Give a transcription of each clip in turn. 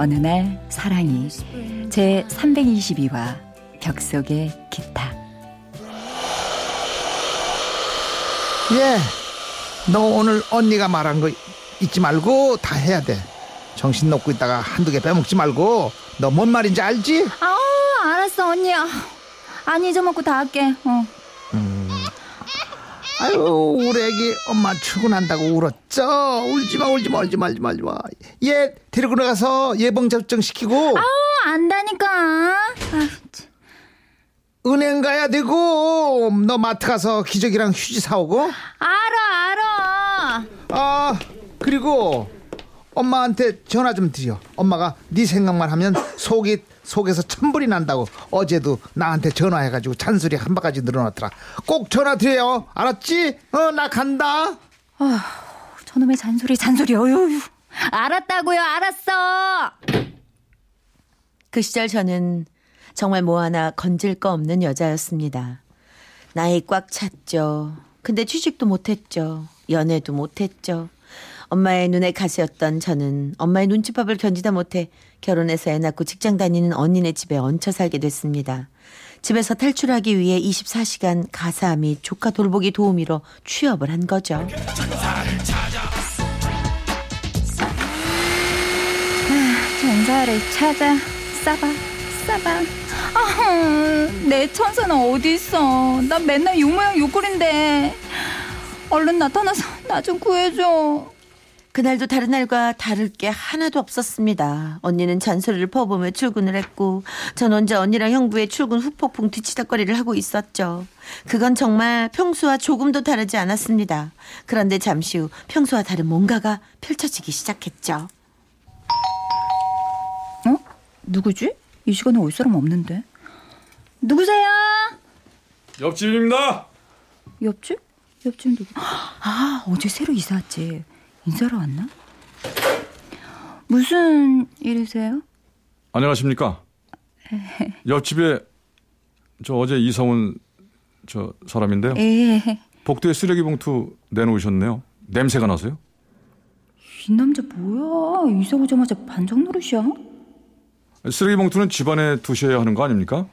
어느 날 사랑이 제 322화 벽 속의 기타 예, 너 오늘 언니가 말한 거 잊지 말고 다 해야 돼. 정신 놓고 있다가 한두 개 빼먹지 말고 너 뭔 말인지 알지? 아 알았어 언니야 안 잊어먹고 다 할게 어. 아유 우리 애기 엄마 출근한다고 울었죠? 울지마 울지마 울지마 울지마 울지마. 얘 데리고 나가서 예방 접종 시키고. 어, 안다니까. 아, 참. 은행 가야 되고 너 마트 가서 기저귀랑 휴지 사오고. 알아 알아. 아 그리고 엄마한테 전화 좀 드려 엄마가 네 생각만 하면 속이 속에서 천불이 난다고 어제도 나한테 전화해가지고 잔소리 한 바가지 늘어놨더라 꼭 전화 드려요 알았지? 어 나 간다 저놈의 잔소리 잔소리 어휴 알았다고요 알았어 그 시절 저는 정말 뭐 하나 건질 거 없는 여자였습니다. 나이 꽉 찼죠. 근데 취직도 못했죠. 연애도 못했죠. 엄마의 눈에 가시였던 저는 엄마의 눈치밥을 견디다 못해 결혼해서 애 낳고 직장 다니는 언니네 집에 얹혀 살게 됐습니다. 집에서 탈출하기 위해 24시간 가사 및 조카 돌보기 도우미로 취업을 한 거죠. 정사를 찾아 싸봐 싸봐 아, 내 천사는 어디 있어 난 맨날 요 모양 요 꼴인데 얼른 나타나서 나 좀 구해줘 그날도 다른 날과 다를 게 하나도 없었습니다. 언니는 잔소리를 퍼보며 출근을 했고 전 혼자 언니랑 형부의 출근 후폭풍 뒤치다거리를 하고 있었죠. 그건 정말 평소와 조금도 다르지 않았습니다. 그런데 잠시 후 평소와 다른 뭔가가 펼쳐지기 시작했죠. 어? 누구지? 이 시간에 올 사람 없는데 누구세요? 옆집입니다. 옆집? 옆집 누구? 아 어제 새로 이사 왔지 인사하러 왔나? 무슨 일이세요? 안녕하십니까? 옆집에 저 어제 이사 온저 사람인데요. 예. 복도에 쓰레기 봉투 내놓으셨네요. 냄새가 나서요? 이 남자 뭐야? 이사 오자마자 반장 노릇이야? 쓰레기 봉투는 집안에 두셔야 하는 거 아닙니까?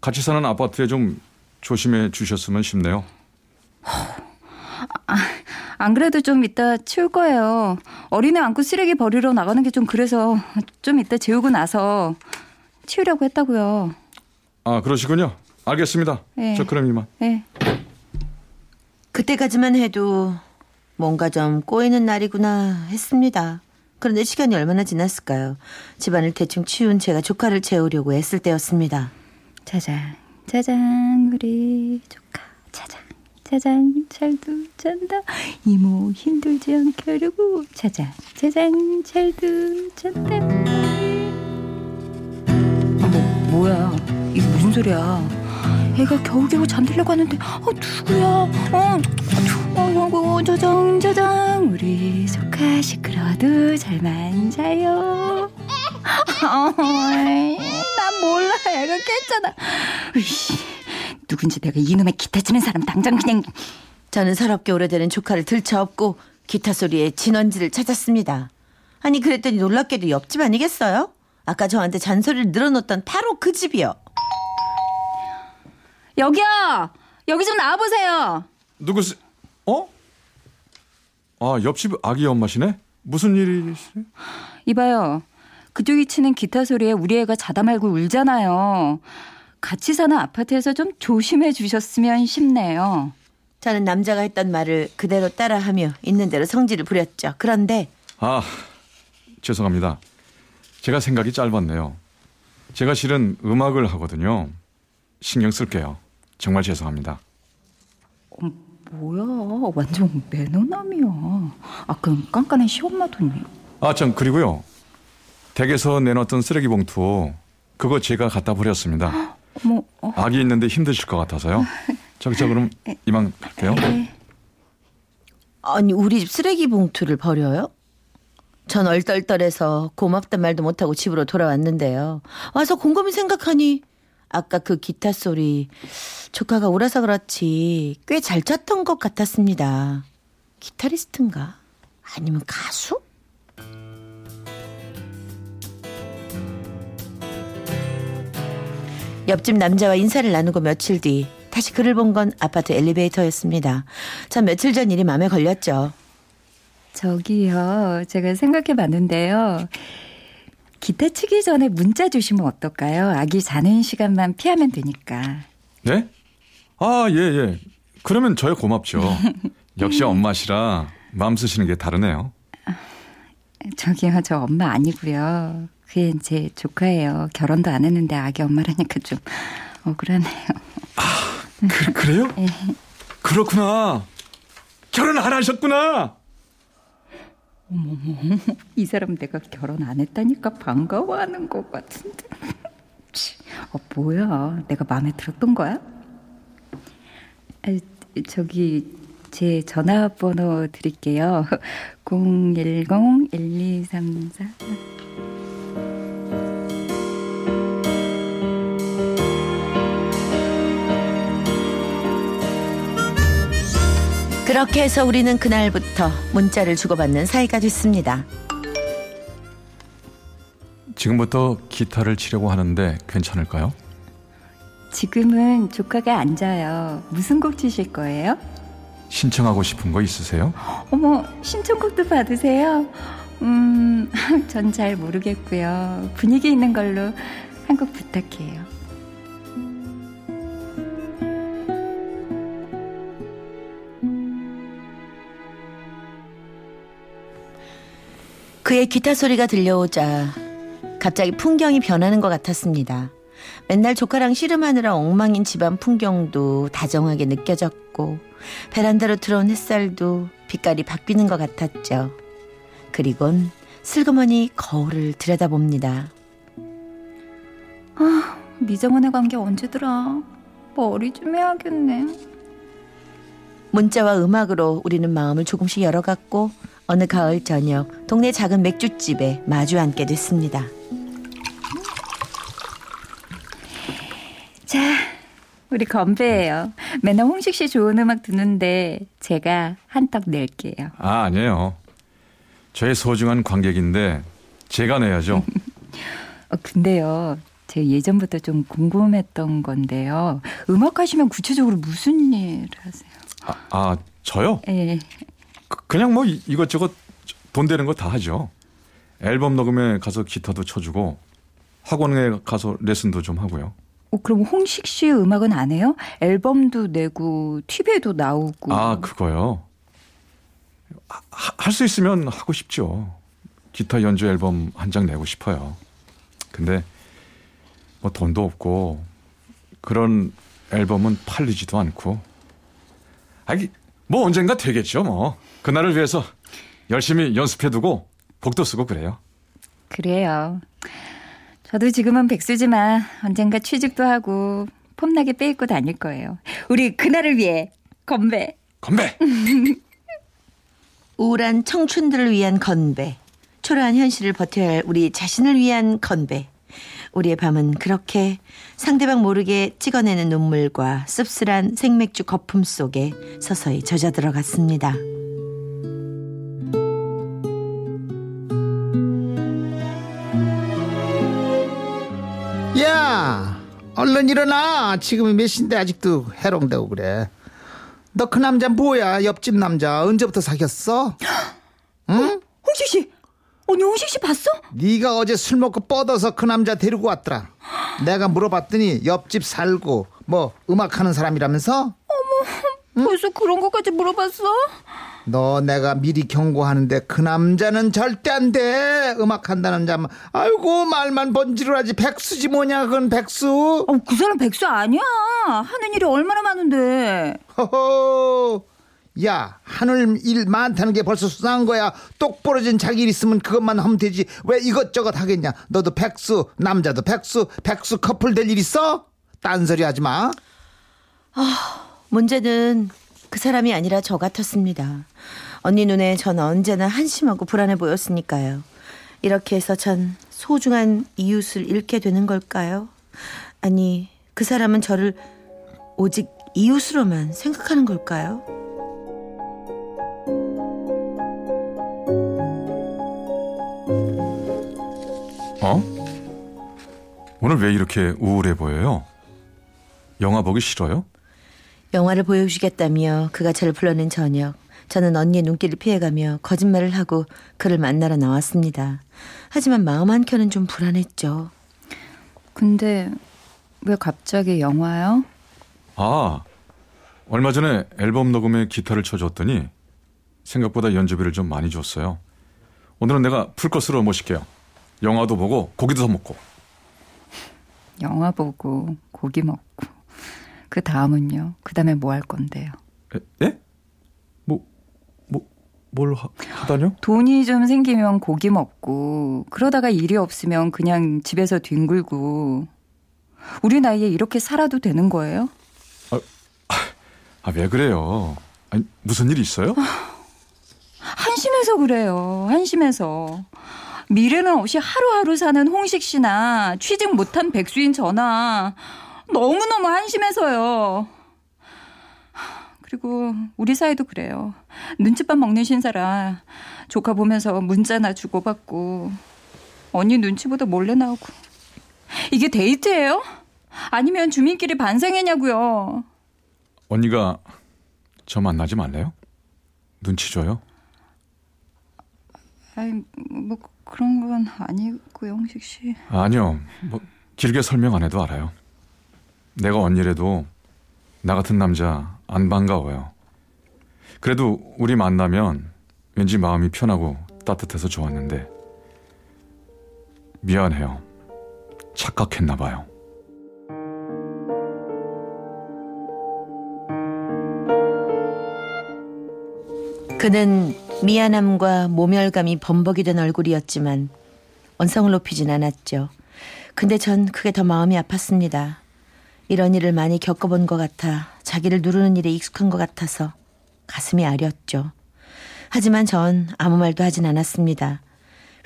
같이 사는 아파트에 좀 조심해 주셨으면 싶네요. 안 그래도 좀 이따 치울 거예요. 어린애 안고 쓰레기 버리러 나가는 게 좀 그래서 좀 이따 재우고 나서 치우려고 했다고요. 아 그러시군요. 알겠습니다. 네. 저 그럼 이만. 예. 그때까지만 해도 뭔가 좀 꼬이는 날이구나 했습니다. 그런데 시간이 얼마나 지났을까요? 집안을 대충 치운 제가 조카를 재우려고 애쓸 때였습니다. 짜장, 짜장, 우리 조카. 짜장, 짜장, 잘도 잔다. 이모 힘들지 않게 하려고. 짜장, 짜장, 잘도 잔다. 아, 뭐, 뭐야. 이게 무슨 소리야. 애가 겨우겨우 잠들려고 하는데, 어, 누구야? 어, 어, 어, 짜장, 짜장. 우리 조카 시끄러워도 잘만 자요. 어이, 난 몰라. 애가 깼잖아. 으이씨, 누군지 내가 이놈의 기타 치는 사람 당장 그냥 저는 서럽게 오래되는 조카를 들쳐업고 기타 소리에 진원지를 찾았습니다. 아니 그랬더니 놀랍게도 옆집 아니겠어요? 아까 저한테 잔소리를 늘어놓던 바로 그 집이요. 여기요. 여기 좀 나와 보세요. 누구시? 어? 아 옆집 아기 엄마시네. 무슨 일이시래? 이봐요. 그쪽이 치는 기타 소리에 우리 애가 자다 말고 울잖아요. 같이 사는 아파트에서 좀 조심해 주셨으면 싶네요. 저는 남자가 했던 말을 그대로 따라하며 있는 대로 성질을 부렸죠. 그런데 아 죄송합니다. 제가 생각이 짧았네요. 제가 실은 음악을 하거든요. 신경 쓸게요. 정말 죄송합니다. 뭐야. 완전 매너남이야. 아, 그럼 깐깐한 시엄마 돈이. 아, 참, 그리고요. 댁에서 내놨던 쓰레기 봉투 그거 제가 갖다 버렸습니다. 어머, 어, 아기 있는데 힘드실 것 같아서요. 저기 저 그럼 이만 갈게요. 네. 아니 우리 집 쓰레기 봉투를 버려요? 전 얼떨떨해서 고맙단 말도 못하고 집으로 돌아왔는데요. 와서 곰곰이 생각하니 아까 그 기타 소리 조카가 오라서 그렇지 꽤 잘 쳤던 것 같았습니다. 기타리스트인가? 아니면 가수? 옆집 남자와 인사를 나누고 며칠 뒤 다시 그를 본 건 아파트 엘리베이터였습니다. 전 며칠 전 일이 마음에 걸렸죠. 저기요. 제가 생각해 봤는데요. 기타 치기 전에 문자 주시면 어떨까요? 아기 자는 시간만 피하면 되니까. 네? 아, 예, 예. 그러면 저야 고맙죠. 역시 엄마시라 마음 쓰시는 게 다르네요. 저기요. 저 엄마 아니고요. 그게 제 조카예요. 결혼도 안 했는데 아기 엄마라니까 좀 억울하네요. 그, 그래요? 그렇구나. 결혼 안 하셨구나. 이 사람 내가 결혼 안 했다니까 반가워하는 것 같은데. 치, 어, 뭐야? 내가 마음에 들었던 거야? 아, 저기 제 전화번호 드릴게요. 010-1234. 그렇게 해서 우리는 그날부터 문자를 주고받는 사이가 됐습니다. 지금부터 기타를 치려고 하는데 괜찮을까요? 지금은 조카가 앉아요. 무슨 곡 치실 거예요? 신청하고 싶은 거 있으세요? 어머, 신청곡도 받으세요? 음, 전 잘 모르겠고요. 분위기 있는 걸로 한 곡 부탁해요. 그의 기타 소리가 들려오자 갑자기 풍경이 변하는 것 같았습니다. 맨날 조카랑 씨름하느라 엉망인 집안 풍경도 다정하게 느껴졌고 베란다로 들어온 햇살도 빛깔이 바뀌는 것 같았죠. 그리곤 슬그머니 거울을 들여다봅니다. 미정원의 관계 언제더라? 머리 좀 해야겠네. 문자와 음악으로 우리는 마음을 조금씩 열어갔고 어느 가을 저녁 동네 작은 맥주집에 마주 앉게 됐습니다. 자, 우리 건배예요. 맨날 홍식 씨 좋은 음악 듣는데 제가 한턱 낼게요. 아, 아니에요. 저의 소중한 관객인데 제가 내야죠. 어, 근데요. 제가 예전부터 좀 궁금했던 건데요. 음악 하시면 구체적으로 무슨 일 하세요? 아, 아 저요? 예. 그- 그냥 뭐 이- 이것저것 돈 되는 거 다 하죠. 앨범 녹음에 가서 기타도 쳐주고 학원에 가서 레슨도 좀 하고요. 어, 그럼 홍식 씨 음악은 안 해요? 앨범도 내고 TV에도 나오고. 아 그거요. 할 수 있으면 하고 싶죠. 기타 연주 앨범 한 장 내고 싶어요. 근데 뭐 돈도 없고 그런 앨범은 팔리지도 않고. 아니 뭐 언젠가 되겠죠 뭐. 그날을 위해서 열심히 연습해두고 곡도 쓰고 그래요. 그래요. 저도 지금은 백수지만 언젠가 취직도 하고 폼나게 빼입고 다닐 거예요. 우리 그날을 위해 건배. 건배. 우울한 청춘들을 위한 건배. 초라한 현실을 버텨야 할 우리 자신을 위한 건배. 우리의 밤은 그렇게 상대방 모르게 찍어내는 눈물과 씁쓸한 생맥주 거품 속에 서서히 젖어 들어갔습니다. 야, 얼른 일어나. 지금이 몇 시인데 아직도 해롱되고 그래. 너 그 남자 뭐야? 옆집 남자 언제부터 사귀었어? 응? 언니 홍식 씨 봤어? 네가 어제 술 먹고 뻗어서 그 남자 데리고 왔더라. 내가 물어봤더니 옆집 살고 뭐 음악하는 사람이라면서? 벌써 그런 것까지 물어봤어? 너 내가 미리 경고하는데 그 남자는 절대 안 돼. 음악한다는 자만 아이고 말만 번지르하지 백수지 뭐냐 그건 백수. 어, 그 사람 백수 아니야. 하는 일이 얼마나 많은데. 허허. 야 하늘 일 많다는 게 벌써 수상한 거야. 똑부러진 자기 일 있으면 그것만 하면 되지. 왜 이것저것 하겠냐? 너도 백수, 남자도 백수, 백수 커플 될 일 있어? 딴소리 하지 마. 문제는 그 사람이 아니라 저 같았습니다. 언니 눈에 전 언제나 한심하고 불안해 보였으니까요. 이렇게 해서 전 소중한 이웃을 잃게 되는 걸까요? 아니, 그 사람은 저를 오직 이웃으로만 생각하는 걸까요? 어? 오늘 왜 이렇게 우울해 보여요? 영화 보기 싫어요? 영화를 보여주겠다며 그가 저를 불러낸 저녁. 저는 언니의 눈길을 피해가며 거짓말을 하고 그를 만나러 나왔습니다. 하지만 마음 한켠은 좀 불안했죠. 근데 왜 갑자기 영화요? 아, 얼마 전에 앨범 녹음에 기타를 쳐줬더니 생각보다 연주비를 좀 많이 줬어요. 오늘은 내가 풀코스로 모실게요. 영화도 보고 고기도 더 먹고. 영화 보고 고기 먹고 그 다음은요? 그 다음에 뭐 할 건데요? 에? 에? 뭐, 뭐, 뭘 하, 하다뇨? 돈이 좀 생기면 고기 먹고 그러다가 일이 없으면 그냥 집에서 뒹굴고 우리 나이에 이렇게 살아도 되는 거예요? 아, 왜 그래요? 아니, 무슨 일 있어요? 한심해서 그래요. 한심해서. 미래는 없이 하루하루 사는 홍식 씨나 취직 못한 백수인 저나 너무너무 한심해서요. 그리고 우리 사이도 그래요. 눈칫밥 먹는 신사라 조카 보면서 문자나 주고받고 언니 눈치보다 몰래 나오고 이게 데이트예요? 아니면 주민끼리 반성했냐고요. 언니가 저 만나지 말래요? 눈치 줘요? 아니 뭐 그런 건 아니고요, 홍식 씨. 아니요. 뭐 길게 설명 안 해도 알아요. 내가 언니래도 나 같은 남자 안 반가워요. 그래도 우리 만나면 왠지 마음이 편하고 따뜻해서 좋았는데 미안해요. 착각했나 봐요. 그는 미안함과 모멸감이 범벅이 된 얼굴이었지만 언성을 높이진 않았죠. 근데 전 그게 더 마음이 아팠습니다. 이런 일을 많이 겪어본 것 같아 자기를 누르는 일에 익숙한 것 같아서 가슴이 아렸죠. 하지만 전 아무 말도 하진 않았습니다.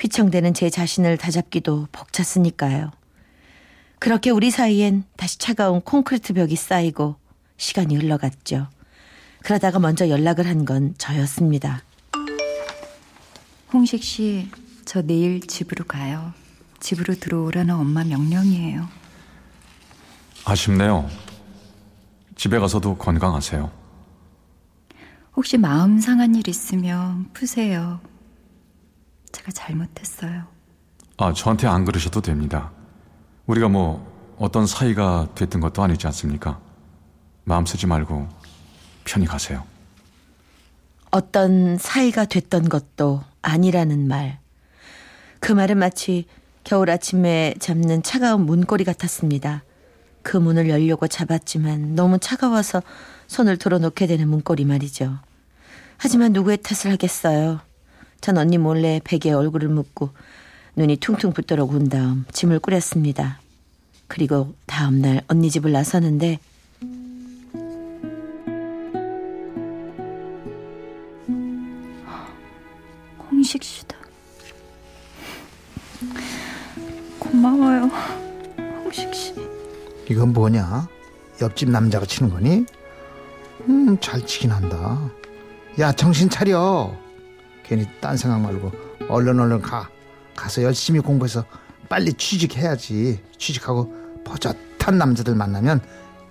휘청대는 제 자신을 다잡기도 벅찼으니까요. 그렇게 우리 사이엔 다시 차가운 콘크리트 벽이 쌓이고 시간이 흘러갔죠. 그러다가 먼저 연락을 한 건 저였습니다. 홍식 씨, 저 내일 집으로 가요. 집으로 들어오라는 엄마 명령이에요. 아쉽네요. 집에 가서도 건강하세요. 혹시 마음 상한 일 있으면 푸세요. 제가 잘못했어요. 아, 저한테 안 그러셔도 됩니다. 우리가 뭐 어떤 사이가 됐던 것도 아니지 않습니까? 마음 쓰지 말고 편히 가세요. 어떤 사이가 됐던 것도 아니라는 말. 그 말은 마치 겨울 아침에 잡는 차가운 문고리 같았습니다. 그 문을 열려고 잡았지만 너무 차가워서 손을 들어놓게 되는 문고리 말이죠. 하지만 누구의 탓을 하겠어요. 전 언니 몰래 베개에 얼굴을 묻고 눈이 퉁퉁 붓도록 운 다음 짐을 꾸렸습니다. 그리고 다음 날 언니 집을 나서는데 홍식 씨다. 고마워요. 홍식 씨. 이건 뭐냐? 옆집 남자가 치는 거니? 음, 잘 치긴 한다. 야, 정신 차려. 괜히 딴 생각 말고 얼른 얼른 가. 가서 열심히 공부해서 빨리 취직해야지. 취직하고 버젓한 남자들 만나면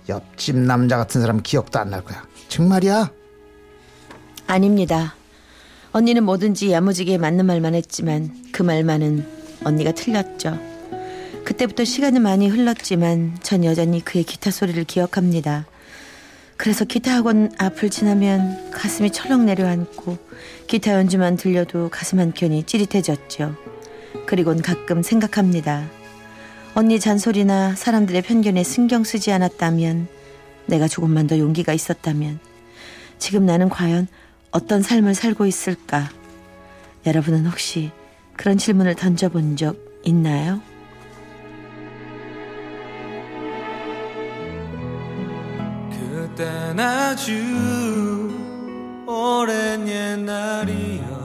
옆집 남자 같은 사람 기억도 안 날 거야. 정말이야? 아닙니다. 언니는 뭐든지 야무지게 맞는 말만 했지만 그 말만은 언니가 틀렸죠. 그때부터 시간은 많이 흘렀지만 전 여전히 그의 기타 소리를 기억합니다. 그래서 기타 학원 앞을 지나면 가슴이 철렁 내려앉고 기타 연주만 들려도 가슴 한켠이 찌릿해졌죠. 그리곤 가끔 생각합니다. 언니 잔소리나 사람들의 편견에 신경 쓰지 않았다면 내가 조금만 더 용기가 있었다면 지금 나는 과연 어떤 삶을 살고 있을까? 여러분은 혹시 그런 질문을 던져본 적 있나요? 그땐 아주 오랜 옛날이여